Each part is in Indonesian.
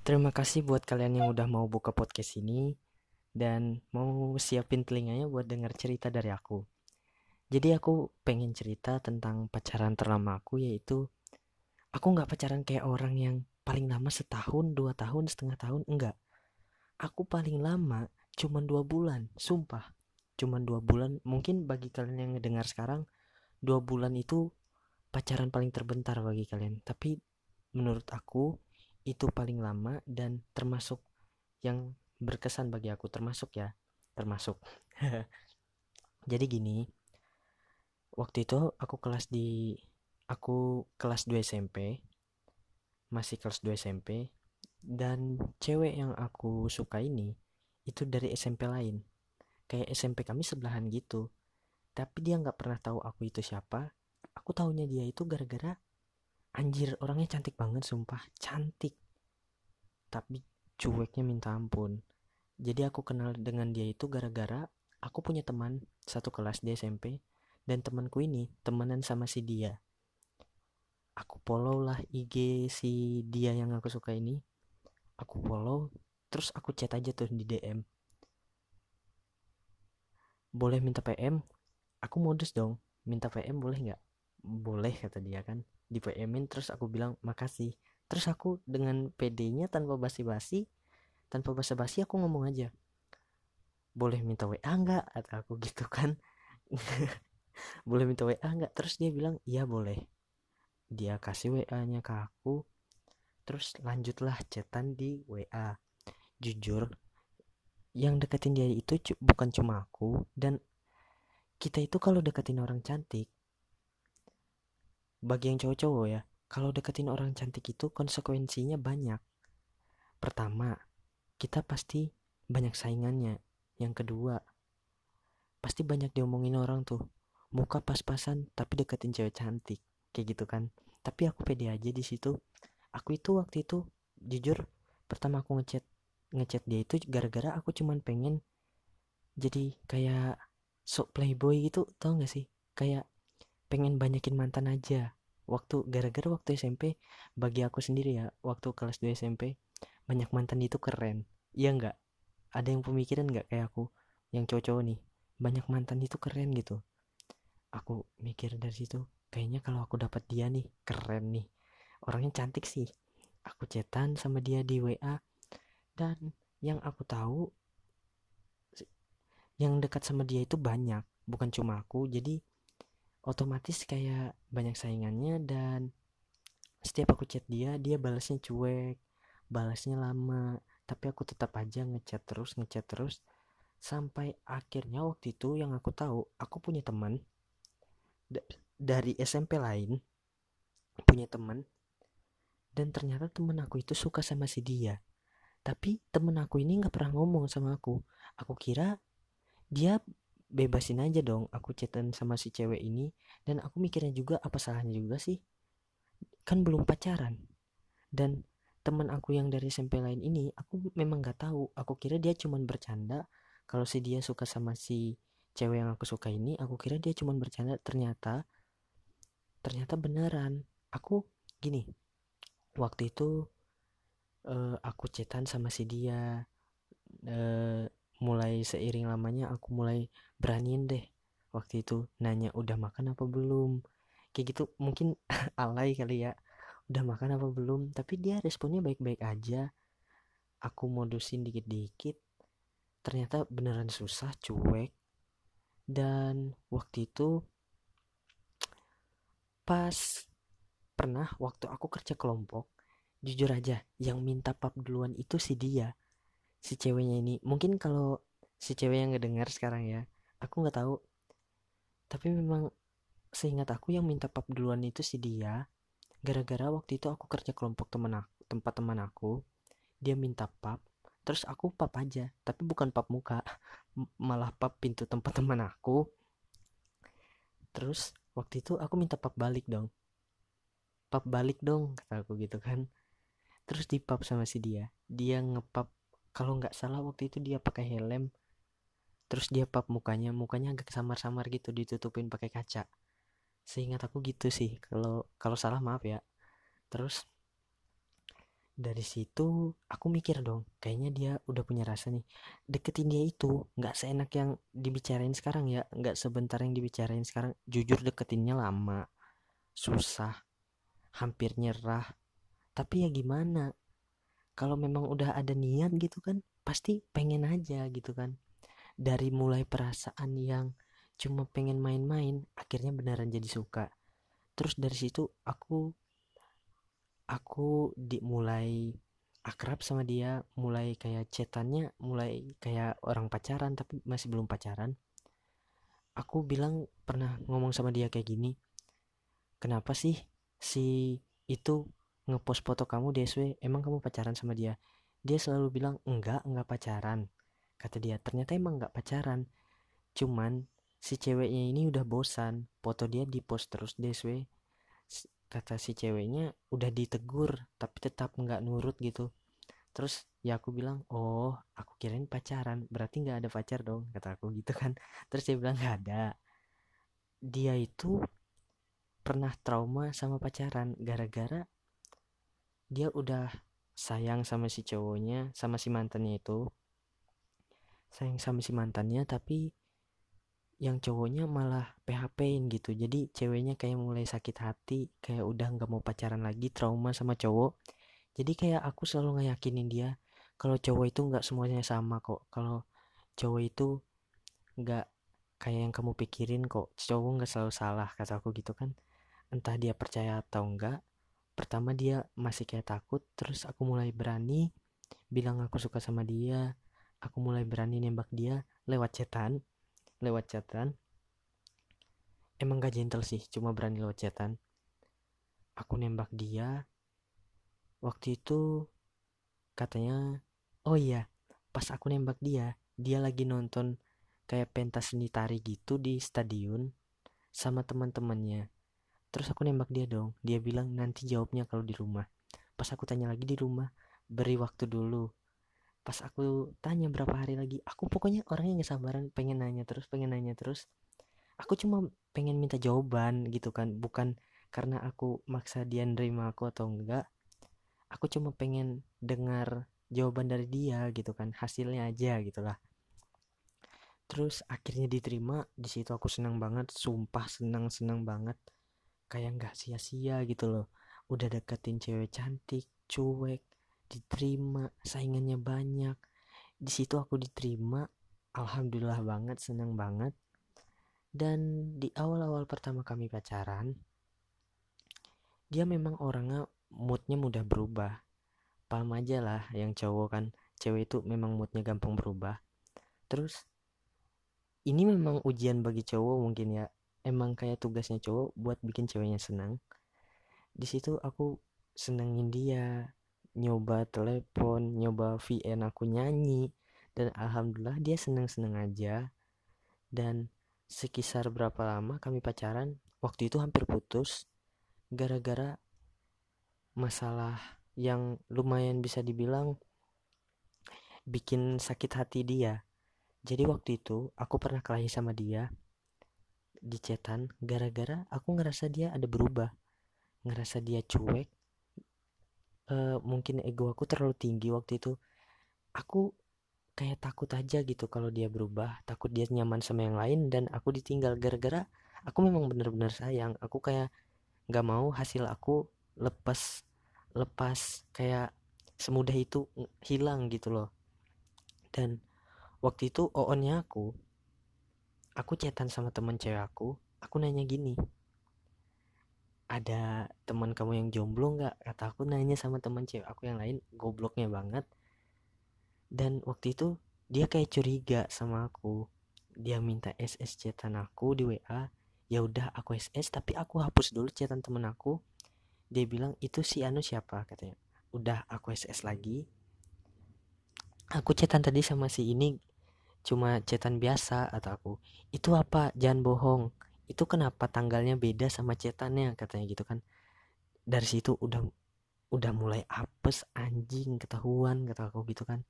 Terima kasih buat kalian yang udah mau buka podcast ini dan mau siapin telinganya buat denger cerita dari aku. Jadi aku pengen cerita tentang pacaran terlama aku yaitu aku nggak pacaran kayak orang yang paling lama setahun, dua tahun, setengah tahun, enggak. Aku paling lama cuman dua bulan, sumpah. Cuman dua bulan, mungkin bagi kalian yang ngedengar sekarang, dua bulan itu pacaran paling terbentar bagi kalian. Tapi menurut aku itu paling lama dan termasuk yang berkesan bagi aku termasuk ya termasuk. Jadi gini waktu itu aku kelas di aku kelas 2 SMP masih kelas 2 SMP dan cewek yang aku suka ini itu dari SMP lain. Kayak SMP kami sebelahan gitu. Tapi dia nggak pernah tahu aku itu siapa. Aku tahunya dia itu gara-gara anjir orangnya cantik banget sumpah. Cantik. Tapi cueknya minta ampun. Jadi aku kenal dengan dia itu gara-gara aku punya teman satu kelas di SMP dan temanku ini temenan sama si dia. Aku follow lah IG si dia yang aku suka ini. Aku follow terus aku chat aja tuh di DM boleh minta PM aku modus dong. Minta PM boleh nggak? Boleh kata dia kan di PM-in terus aku bilang makasih. Terus aku dengan PD-nya tanpa basi-basi tanpa basa-basi aku ngomong aja boleh minta WA enggak atau aku gitu kan. Boleh minta WA enggak terus dia bilang iya boleh. Dia kasih WA-nya ke aku. Terus lanjutlah chatan di WA jujur yang deketin dia itu bukan cuma aku dan kita itu kalau deketin orang cantik bagi yang cowok-cowok ya kalau deketin orang cantik itu konsekuensinya banyak. Pertama kita pasti banyak saingannya. Yang kedua pasti banyak diomongin orang tuh. Muka pas-pasan tapi deketin cewek cantik. Kayak gitu kan. Tapi aku pede aja di situ. Aku itu waktu itu jujur pertama aku ngechat ngechat dia itu gara-gara aku cuman pengen jadi kayak sok playboy gitu tau gak sih? Kayak pengen banyakin mantan aja. Waktu gara-gara waktu SMP bagi aku sendiri ya waktu kelas 2 SMP banyak mantan itu keren. Iya nggak? Ada yang pemikiran nggak kayak aku? Yang cowok-cowok nih banyak mantan itu keren gitu. Aku mikir dari situ kayaknya kalau aku dapat dia nih keren nih. Orangnya cantik sih. Aku cetan sama dia di WA dan yang aku tahu yang dekat sama dia itu banyak bukan cuma aku. Jadi otomatis kayak banyak saingannya dan setiap aku chat dia dia balasnya cuek balasnya lama. Tapi aku tetap aja ngechat terus ngechat terus. Sampai akhirnya waktu itu yang aku tahu aku punya teman dari SMP lain punya teman. Dan ternyata temen aku itu suka sama si dia. Tapi temen aku ini nggak pernah ngomong sama aku. Aku kira dia bebasin aja dong aku chatan sama si cewek ini. Dan aku mikirnya juga apa salahnya juga sih? Kan belum pacaran. Dan teman aku yang dari SMP lain ini aku memang nggak tahu. Aku kira dia cuman bercanda. Kalau si dia suka sama si cewek yang aku suka ini aku kira dia cuman bercanda. Ternyata ternyata beneran. Aku gini waktu itu uh, aku cetan sama si dia. Uh, mulai seiring lamanya aku mulai beraniin deh waktu itu nanya udah makan apa belum? Kayak gitu mungkin alay kali ya. Udah makan apa belum? Tapi dia responnya baik-baik aja. Aku modusin dikit-dikit. Ternyata beneran susah cuek. Dan waktu itu pas pernah waktu aku kerja kelompok jujur aja yang minta pap duluan itu si dia si ceweknya ini. Mungkin kalau si cewek yang ngedengar sekarang ya aku nggak tahu. Tapi memang seingat aku yang minta pap duluan itu si dia. Gara-gara waktu itu aku kerja kelompok teman aku tempat teman aku dia minta pap terus aku pap aja tapi bukan pap muka malah pap pintu tempat teman aku. Terus waktu itu aku minta pap balik dong. Pap balik dong kata aku gitu kan. Terus dipap sama si dia dia ngepap kalau nggak salah waktu itu dia pakai helm terus dia pap mukanya mukanya agak samar-samar gitu ditutupin pakai kaca. Seingat aku gitu sih kalau kalau salah maaf ya. Terus dari situ aku mikir dong kayaknya dia udah punya rasa nih. Deketin dia itu nggak seenak yang dibicarain sekarang ya nggak sebentar yang dibicarain sekarang. Jujur deketinnya lama susah hampir nyerah. Tapi ya gimana kalau memang udah ada niat gitu kan pasti pengen aja gitu kan. Dari mulai perasaan yang cuma pengen main-main akhirnya beneran jadi suka. Terus dari situ aku aku dimulai akrab sama dia mulai kayak chatannya mulai kayak orang pacaran tapi masih belum pacaran. Aku bilang pernah ngomong sama dia kayak gini kenapa sih si itu ngepost foto kamu di SW emang kamu pacaran sama dia? Dia selalu bilang enggak enggak pacaran kata dia. Ternyata emang enggak pacaran cuman si ceweknya ini udah bosan. Foto dia di post terus di SW kata si ceweknya udah ditegur tapi tetap nggak nurut gitu. Terus ya aku bilang oh aku kirain pacaran berarti nggak ada pacar dong kata aku gitu kan. Terus dia bilang nggak ada. Dia itu pernah trauma sama pacaran gara-gara dia udah sayang sama si cowoknya sama si mantannya itu. Sayang sama si mantannya tapi yang cowoknya malah PHP-in gitu. Jadi ceweknya kayak mulai sakit hati kayak udah nggak mau pacaran lagi trauma sama cowok. Jadi kayak aku selalu ngeyakinin dia kalau cowok itu nggak semuanya sama kok. Kalau cowok itu nggak kayak yang kamu pikirin kok. Cowok nggak selalu salah kata aku gitu kan. Entah dia percaya atau enggak pertama dia masih kayak takut terus aku mulai berani bilang aku suka sama dia. Aku mulai berani nembak dia lewat chatan lewat chatan. Emang gak gentle sih cuma berani lewat chatan. Aku nembak dia. Waktu itu katanya oh iya pas aku nembak dia dia lagi nonton kayak pentas seni tari gitu di stadion sama teman-temannya terus aku nembak dia dong. Dia bilang nanti jawabnya kalau di rumah. Pas aku tanya lagi di rumah beri waktu dulu. Pas aku tanya berapa hari lagi aku pokoknya orangnya nggak sabaran pengen nanya terus pengen nanya terus. Aku cuma pengen minta jawaban gitu kan bukan karena aku maksa dia nerima aku atau enggak. Aku cuma pengen dengar jawaban dari dia gitu kan hasilnya aja gitulah. Terus akhirnya diterima di situ aku senang banget sumpah senang senang banget kayak nggak sia-sia gitu loh. Udah deketin cewek cantik cuek diterima saingannya banyak. Di situ aku diterima alhamdulillah banget senang banget. Dan di awal-awal pertama kami pacaran dia memang orangnya moodnya mudah berubah. Paham aja lah yang cowok kan cewek itu memang moodnya gampang berubah. Terus ini memang ujian bagi cowok mungkin ya emang kayak tugasnya cowok buat bikin ceweknya senang. Di situ aku senengin dia nyoba telepon nyoba VN aku nyanyi dan alhamdulillah dia seneng-seneng aja. Dan sekisar berapa lama kami pacaran waktu itu hampir putus gara-gara masalah yang lumayan bisa dibilang bikin sakit hati dia. Jadi waktu itu aku pernah kelahi sama dia di cetan gara-gara aku ngerasa dia ada berubah. Ngerasa dia cuek. Uh, mungkin ego aku terlalu tinggi waktu itu. Aku kayak takut aja gitu kalau dia berubah. Takut dia nyaman sama yang lain dan aku ditinggal gara-gara aku memang bener-bener sayang. Aku kayak nggak mau hasil aku lepas lepas kayak semudah itu hilang gitu loh. Dan waktu itu oonnya aku aku chatan sama temen cewek aku aku nanya gini ada teman kamu yang jomblo nggak? Kata aku nanya sama teman cewek aku yang lain gobloknya banget. Dan waktu itu dia kayak curiga sama aku. Dia minta SS chatan aku di WA ya udah aku SS tapi aku hapus dulu chatan temen aku. Dia bilang itu si Anu siapa? Katanya. Udah aku SS lagi. Aku chatan tadi sama si ini cuma chatan biasa atau aku itu apa? Jangan bohong. Itu kenapa tanggalnya beda sama cetannya katanya gitu kan. Dari situ udah udah mulai apes anjing ketahuan kata aku gitu kan.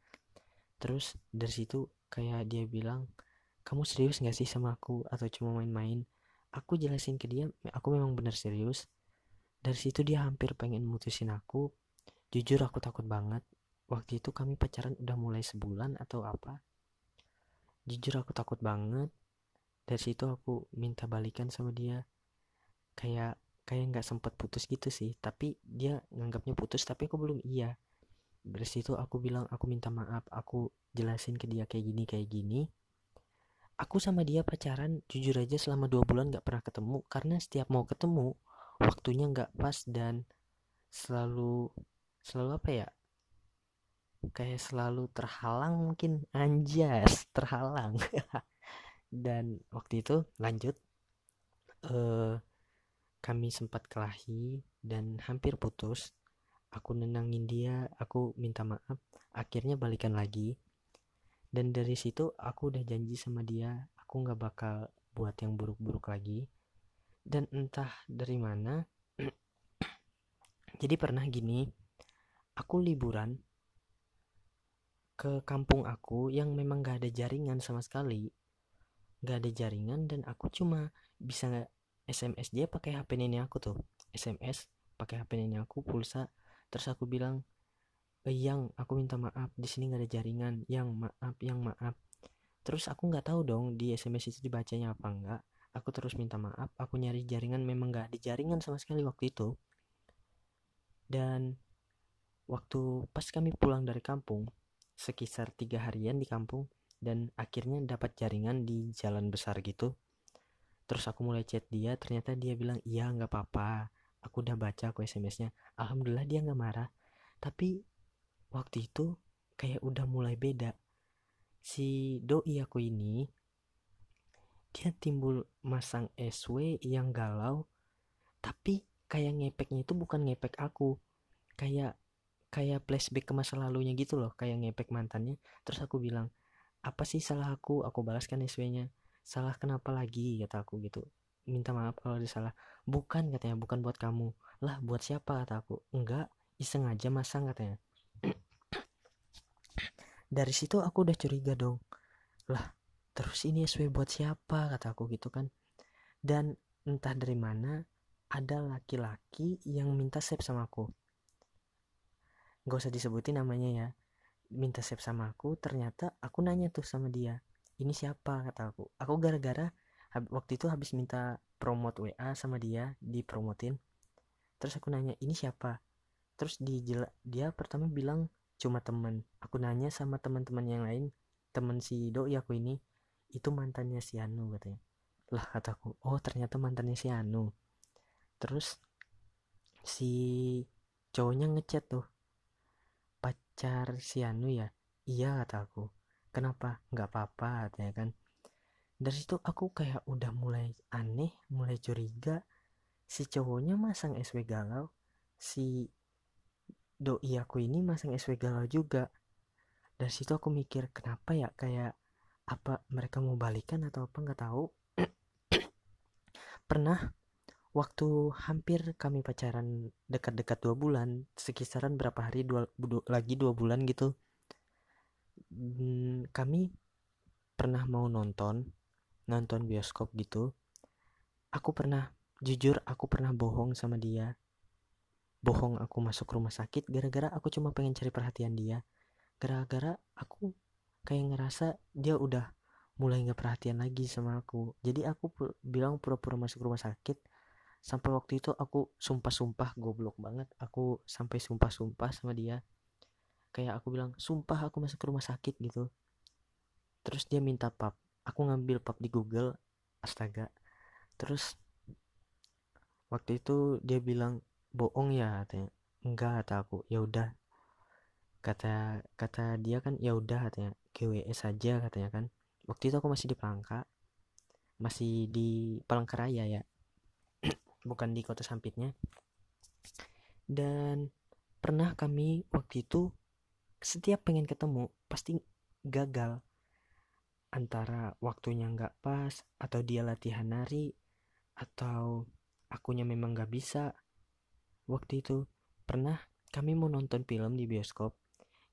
Terus dari situ kayak dia bilang kamu serius gak sih sama aku? Atau cuma main-main? Aku jelasin ke dia aku memang benar serius. Dari situ dia hampir pengen mutusin aku. Jujur aku takut banget. Waktu itu kami pacaran udah mulai sebulan atau apa jujur aku takut banget. Dari situ aku minta balikan sama dia. Kayak kayak nggak sempet putus gitu sih. Tapi dia nganggapnya putus tapi aku belum iya. Dari situ aku bilang aku minta maaf. Aku jelasin ke dia kayak gini kayak gini. Aku sama dia pacaran jujur aja selama dua bulan nggak pernah ketemu. Karena setiap mau ketemu waktunya nggak pas dan selalu selalu apa ya kayak selalu terhalang mungkin. Anjas terhalang. Dan waktu itu lanjut uh, kami sempat kelahi dan hampir putus. Aku nenangin dia aku minta maaf akhirnya balikan lagi. Dan dari situ aku udah janji sama dia aku nggak bakal buat yang buruk-buruk lagi. Dan entah dari mana jadi pernah gini aku liburan ke kampung aku yang memang gak ada jaringan sama sekali. Gak ada jaringan dan aku cuma bisa SMS dia pakai HP nenek aku tuh. SMS pakai HP nenek aku pulsa. Terus aku bilang e, yang aku minta maaf di sini gak ada jaringan. Yang maaf yang maaf. Terus aku nggak tahu dong di SMS itu dibacanya apa enggak aku terus minta maaf aku nyari jaringan memang gak ada jaringan sama sekali waktu itu. Dan waktu pas kami pulang dari kampung sekitar tiga harian di kampung dan akhirnya dapat jaringan di jalan besar gitu. Terus aku mulai chat dia ternyata dia bilang iya nggak apa-apa. Aku udah baca aku smsnya alhamdulillah dia nggak marah. Tapi waktu itu kayak udah mulai beda. Si doi aku ini dia timbul masang SW yang galau tapi kayak ngepeknya itu bukan ngepek aku. Kayak kayak flashback ke masa lalunya gitu loh kayak ngepek mantannya. Terus aku bilang apa sih salah aku? Aku balaskan SW-nya salah kenapa lagi? kata aku gitu. Minta maaf kalau ada salah. Bukan katanya bukan buat kamu. Lah buat siapa? kata aku. Enggak iseng aja masang katanya. Dari situ aku udah curiga dong. Lah terus ini SW buat siapa? kata aku gitu kan. Dan entah dari mana ada laki-laki yang minta save sama aku gak usah disebutin namanya ya. Minta save sama aku ternyata aku nanya tuh sama dia ini siapa? kata aku. Aku gara-gara waktu itu habis minta promote WA sama dia dipromotin. Terus aku nanya ini siapa? Terus di dia pertama bilang cuma temen. Aku nanya sama teman-teman yang lain temen si doi aku ini. Itu mantannya si Anu katanya. Lah kataku oh ternyata mantannya si Anu. Terus si cowoknya ngechat tuh pacar si Anu ya? Iya kata aku. Kenapa? Nggak apa-apa katanya kan. Dari situ aku kayak udah mulai aneh mulai curiga. Si cowoknya masang SW galau. Si doi aku ini masang SW galau juga. Dari situ aku mikir kenapa ya? Kayak apa mereka mau balikan atau apa? Nggak tahu. Pernah waktu hampir kami pacaran dekat-dekat dua bulan sekisaran berapa hari dua, dua lagi dua bulan gitu. Hmm, kami pernah mau nonton nonton bioskop gitu. Aku pernah jujur aku pernah bohong sama dia. Bohong aku masuk rumah sakit gara-gara aku cuma pengen cari perhatian dia. Gara-gara aku kayak ngerasa dia udah mulai nggak perhatian lagi sama aku. Jadi aku bilang pura-pura masuk rumah sakit sampai waktu itu aku sumpah-sumpah goblok banget. Aku sampai sumpah-sumpah sama dia. Kayak aku bilang sumpah aku masuk ke rumah sakit gitu. Terus dia minta pap. Aku ngambil pap di Google astaga. Terus waktu itu dia bilang bohong ya katanya. Enggak kata aku. Ya udah kata kata dia kan ya udah katanya. GWS saja katanya kan. Waktu itu aku masih di Palangka masih di Palangkaraya ya bukan di kota sampitnya. Dan pernah kami waktu itu setiap pengen ketemu pasti gagal. Antara waktunya nggak pas atau dia latihan nari atau akunya memang nggak bisa. Waktu itu pernah kami mau nonton film di bioskop.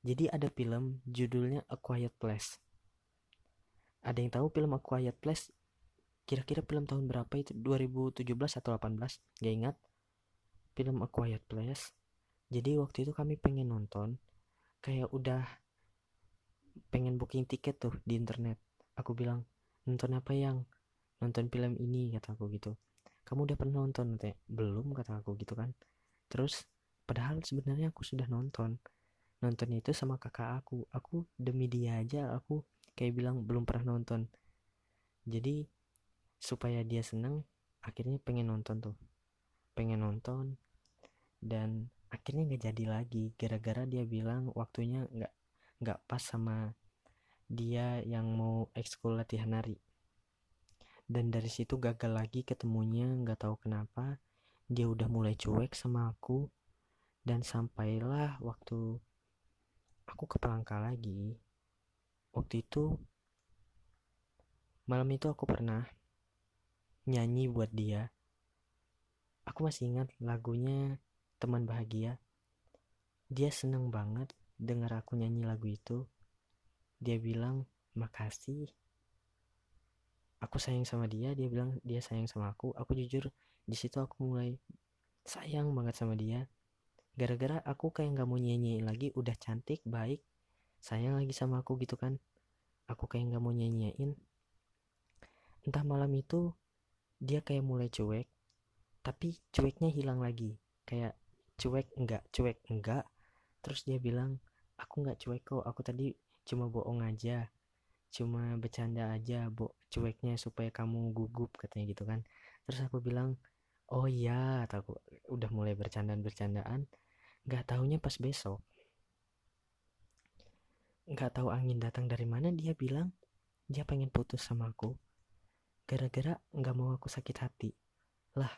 Jadi ada film judulnya A Quiet Place. Ada yang tahu film A Quiet Place kira-kira film tahun berapa itu? 2017 atau 18 gak ingat. Film A Quiet Place. Jadi waktu itu kami pengen nonton. Kayak udah pengen booking tiket tuh di internet. Aku bilang nonton apa yang? Nonton film ini kata aku gitu. Kamu udah pernah nonton? Teh belum kata aku gitu kan. Terus padahal sebenarnya aku sudah nonton. Nonton itu sama kakak aku. Aku demi dia aja aku kayak bilang belum pernah nonton. Jadi supaya dia seneng akhirnya pengen nonton tuh. Pengen nonton dan akhirnya nggak jadi lagi. Gara-gara dia bilang waktunya nggak nggak pas sama dia yang mau ekskul latihan nari. Dan dari situ gagal lagi ketemunya nggak tahu kenapa. Dia udah mulai cuek sama aku dan sampailah waktu aku ke Pelangka lagi waktu itu malam itu aku pernah nyanyi buat dia. Aku masih ingat lagunya teman bahagia. Dia seneng banget dengar aku nyanyi lagu itu. Dia bilang makasih. Aku sayang sama dia dia bilang dia sayang sama aku. Aku jujur di situ aku mulai sayang banget sama dia. Gara-gara aku kayak nggak mau nyanyi lagi udah cantik baik sayang lagi sama aku gitu kan. Aku kayak nggak mau nyanyiin. Entah malam itu dia kayak mulai cuek tapi cueknya hilang lagi. Kayak cuek enggak cuek enggak terus dia bilang aku nggak cuek kok aku tadi cuma bohong aja cuma bercanda aja bo cueknya supaya kamu gugup katanya gitu kan. Terus aku bilang oh iya aku udah mulai bercandaan bercandaan Gak taunya pas besok, gak tahu angin datang dari mana dia bilang dia pengen putus sama aku. Gara-gara gak mau aku sakit hati. Lah,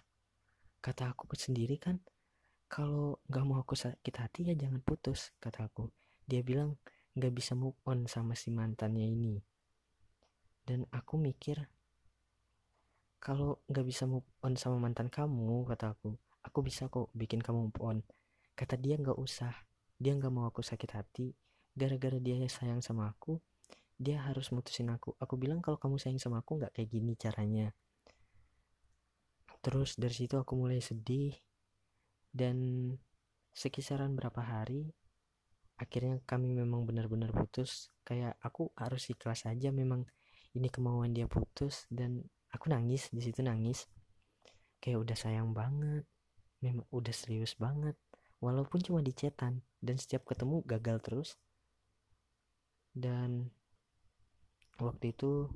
kata aku sendiri kan, kalau gak mau aku sakit hati ya jangan putus, kata aku. Dia bilang gak bisa move on sama si mantannya ini. Dan aku mikir, kalau gak bisa move on sama mantan kamu, kata aku, aku bisa kok bikin kamu move on kata dia nggak usah dia nggak mau aku sakit hati gara-gara dia sayang sama aku dia harus mutusin aku. Aku bilang kalau kamu sayang sama aku nggak kayak gini caranya. Terus dari situ aku mulai sedih dan sekisaran berapa hari akhirnya kami memang benar-benar putus. Kayak aku harus ikhlas aja memang ini kemauan dia putus dan aku nangis di situ nangis. Kayak udah sayang banget memang udah serius banget walaupun cuma di chatan dan setiap ketemu gagal terus. Dan waktu itu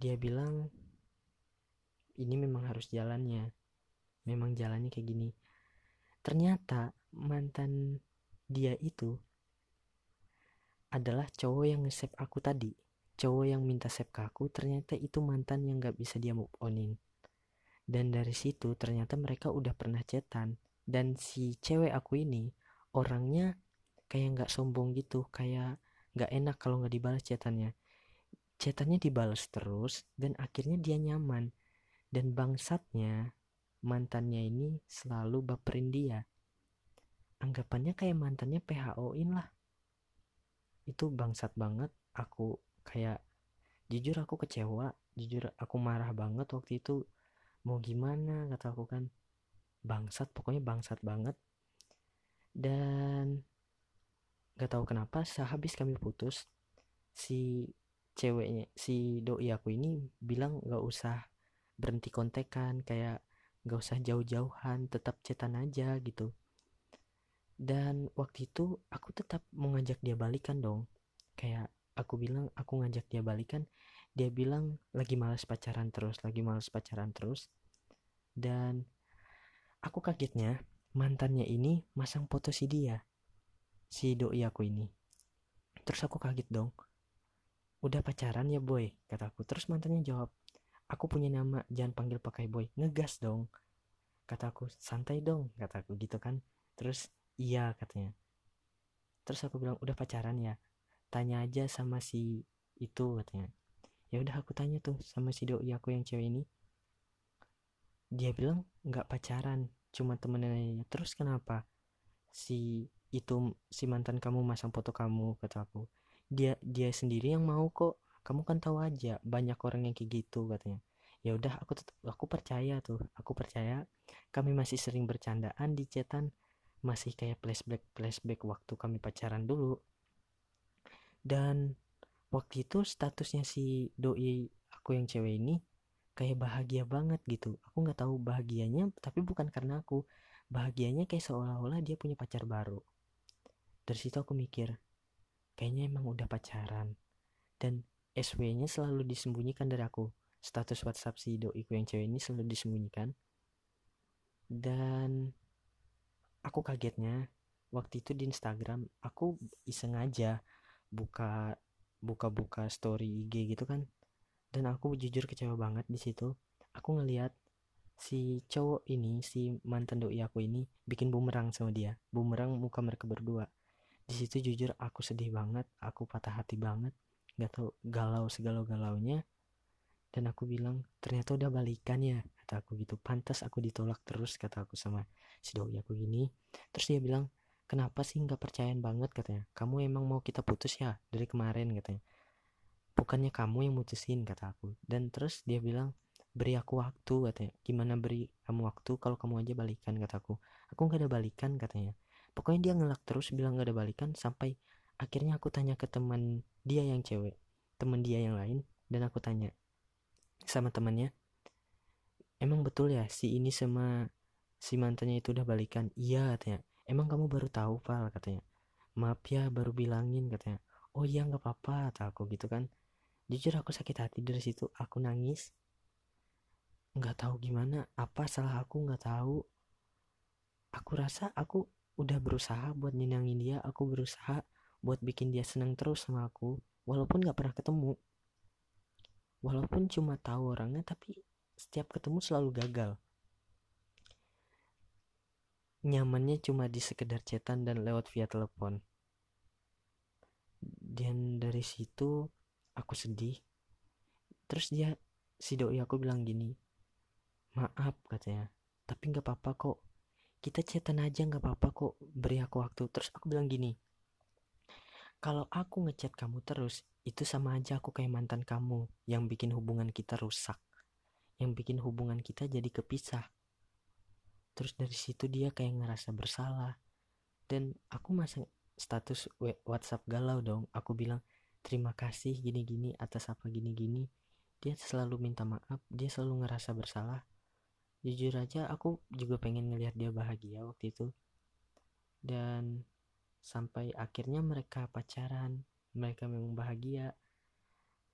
dia bilang ini memang harus jalannya. Memang jalannya kayak gini. Ternyata mantan dia itu adalah cowok yang nge-save aku tadi. Cowok yang minta save ke aku ternyata itu mantan yang gak bisa dia move onin. Dan dari situ ternyata mereka udah pernah chatan. Dan si cewek aku ini orangnya kayak nggak sombong gitu kayak nggak enak kalau nggak dibalas chatannya chatannya dibalas terus dan akhirnya dia nyaman. Dan bangsatnya mantannya ini selalu baperin dia. Anggapannya kayak mantannya PHO-in lah. Itu bangsat banget. Aku kayak jujur aku kecewa jujur aku marah banget waktu itu. Mau gimana kata aku kan. Bangsat pokoknya bangsat banget. Dan gak tahu kenapa sehabis kami putus si ceweknya si doi aku ini bilang gak usah berhenti kontekan kayak gak usah jauh-jauhan tetap cetan aja gitu. Dan waktu itu aku tetap mau ngajak dia balikan dong. Kayak aku bilang aku ngajak dia balikan dia bilang lagi males pacaran terus lagi males pacaran terus. Dan Aku kagetnya mantannya ini masang foto si dia, si doi aku ini. Terus aku kaget dong. Udah pacaran ya boy, kataku. Terus mantannya jawab, aku punya nama, jangan panggil pakai boy. Ngegas dong. Kataku, santai dong, kataku gitu kan. Terus, iya katanya. Terus aku bilang, udah pacaran ya? Tanya aja sama si itu katanya. Ya udah aku tanya tuh sama si doi aku yang cewek ini dia bilang nggak pacaran cuma temennya terus kenapa si itu si mantan kamu masang foto kamu kata aku. Dia dia sendiri yang mau kok. Kamu kan tahu aja banyak orang yang kayak gitu katanya. Ya udah aku tetap aku percaya tuh. Aku percaya kami masih sering bercandaan di chatan. Masih kayak flashback flashback waktu kami pacaran dulu. Dan waktu itu statusnya si doi aku yang cewek ini kayak bahagia banget gitu. Aku nggak tahu bahagianya tapi bukan karena aku. Bahagianya kayak seolah-olah dia punya pacar baru dari situ aku mikir kayaknya emang udah pacaran. Dan SW-nya selalu disembunyikan dari aku. Status WhatsApp si doiku yang cewek ini selalu disembunyikan. Dan aku kagetnya waktu itu di Instagram aku iseng aja buka buka-buka story IG gitu kan. Dan aku jujur kecewa banget di situ. Aku ngelihat si cowok ini si mantan doi aku ini bikin bumerang sama dia. Bumerang muka mereka berdua di situ jujur aku sedih banget aku patah hati banget nggak tahu galau segalau galaunya dan aku bilang ternyata udah balikan ya kata aku gitu. Pantas aku ditolak terus kata aku sama si doi aku gini terus dia bilang kenapa sih nggak percayaan banget katanya. Kamu emang mau kita putus ya dari kemarin katanya. Bukannya kamu yang mutusin kata aku. Dan terus dia bilang beri aku waktu katanya. Gimana beri kamu waktu kalau kamu aja balikan kataku aku nggak ada balikan katanya pokoknya dia ngelak terus bilang nggak ada balikan sampai akhirnya aku tanya ke teman dia yang cewek teman dia yang lain dan aku tanya sama temannya emang betul ya si ini sama si mantannya itu udah balikan? Iya katanya. Emang kamu baru tahu Val katanya. Maaf ya baru bilangin katanya. Oh iya nggak apa-apa kata aku gitu kan. Jujur aku sakit hati dari situ aku nangis. Nggak tahu gimana apa salah aku nggak tahu. Aku rasa aku udah berusaha buat nyenangin dia aku berusaha buat bikin dia senang terus sama aku walaupun nggak pernah ketemu. Walaupun cuma tahu orangnya tapi setiap ketemu selalu gagal. Nyamannya cuma di sekedar chatan dan lewat via telepon. Dan dari situ aku sedih. Terus dia si doi aku bilang gini maaf katanya tapi nggak apa-apa kok kita chatan aja nggak apa-apa kok beri aku waktu. Terus aku bilang gini kalau aku ngechat kamu terus itu sama aja aku kayak mantan kamu yang bikin hubungan kita rusak yang bikin hubungan kita jadi kepisah. Terus dari situ dia kayak ngerasa bersalah. Dan aku masang status WhatsApp galau dong. Aku bilang terima kasih gini-gini atas apa gini-gini. Dia selalu minta maaf dia selalu ngerasa bersalah jujur aja aku juga pengen ngelihat dia bahagia waktu itu. Dan sampai akhirnya mereka pacaran mereka memang bahagia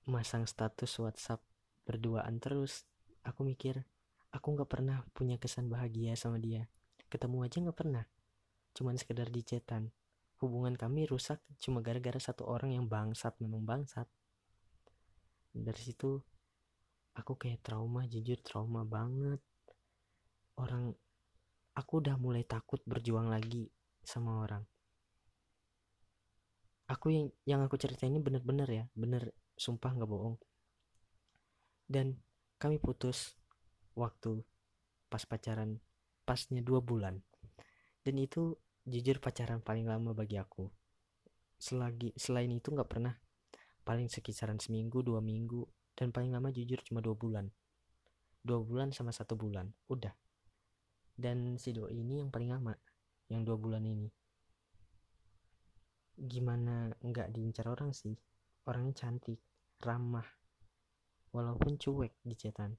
masang status WhatsApp berduaan terus. Aku mikir aku nggak pernah punya kesan bahagia sama dia. Ketemu aja nggak pernah cuman sekedar di chatan hubungan kami rusak cuma gara-gara satu orang yang bangsat memang bangsat. Dari situ aku kayak trauma jujur trauma banget orang aku udah mulai takut berjuang lagi sama orang. Aku yang yang aku cerita ini bener-bener ya bener sumpah nggak bohong. Dan kami putus waktu pas pacaran pasnya dua bulan. Dan itu jujur pacaran paling lama bagi aku. Selagi selain itu nggak pernah. Paling sekisaran seminggu dua minggu. Dan paling lama jujur cuma dua bulan. Dua bulan sama satu bulan. Udah dan si doi ini yang paling lama yang dua bulan ini gimana nggak diincar orang sih orangnya cantik ramah walaupun cuek di cetan.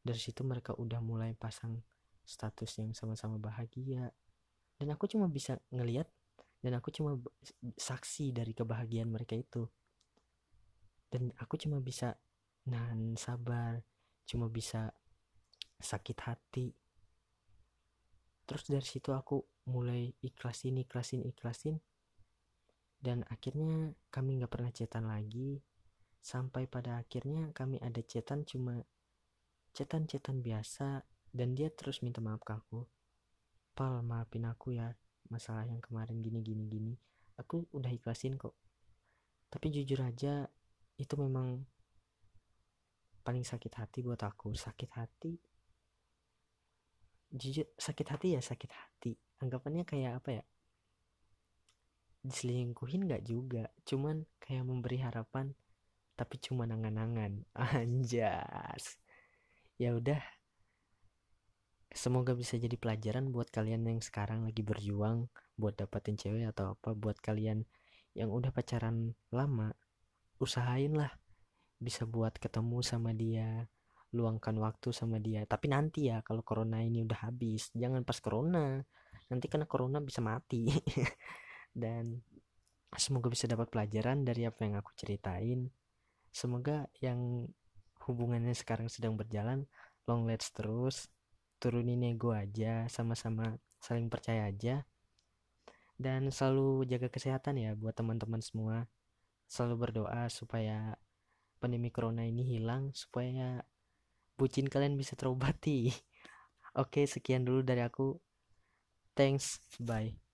Dari situ mereka udah mulai pasang status yang sama-sama bahagia. Dan aku cuma bisa ngeliat dan aku cuma saksi dari kebahagiaan mereka itu. Dan aku cuma bisa nahan sabar, cuma bisa sakit hati. Terus dari situ aku mulai ikhlasin, ikhlasin, ikhlasin. Dan akhirnya kami gak pernah cetan lagi Sampai pada akhirnya kami ada chatan cuma chatan-chatan biasa dan dia terus minta maaf ke aku. Pal, maafin aku ya masalah yang kemarin gini gini gini. Aku udah ikhlasin kok. Tapi jujur aja itu memang paling sakit hati buat aku. Sakit hati jujur sakit hati ya sakit hati. Anggapannya kayak apa ya? Diselingkuhin nggak juga cuman kayak memberi harapan tapi cuma nangan-nangan. Anjas. Ya udah. Semoga bisa jadi pelajaran buat kalian yang sekarang lagi berjuang buat dapetin cewek atau apa buat kalian yang udah pacaran lama usahain lah bisa buat ketemu sama dia luangkan waktu sama dia. Tapi nanti ya kalau corona ini udah habis jangan pas corona. Nanti kena corona bisa mati. Dan semoga bisa dapat pelajaran dari apa yang aku ceritain. Semoga yang hubungannya sekarang sedang berjalan long let's terus. Turunin ego aja sama-sama saling percaya aja. Dan selalu jaga kesehatan ya buat teman-teman semua. Selalu berdoa supaya pandemi corona ini hilang supaya bucin kalian bisa terobati. Oke sekian dulu dari aku. Thanks. Bye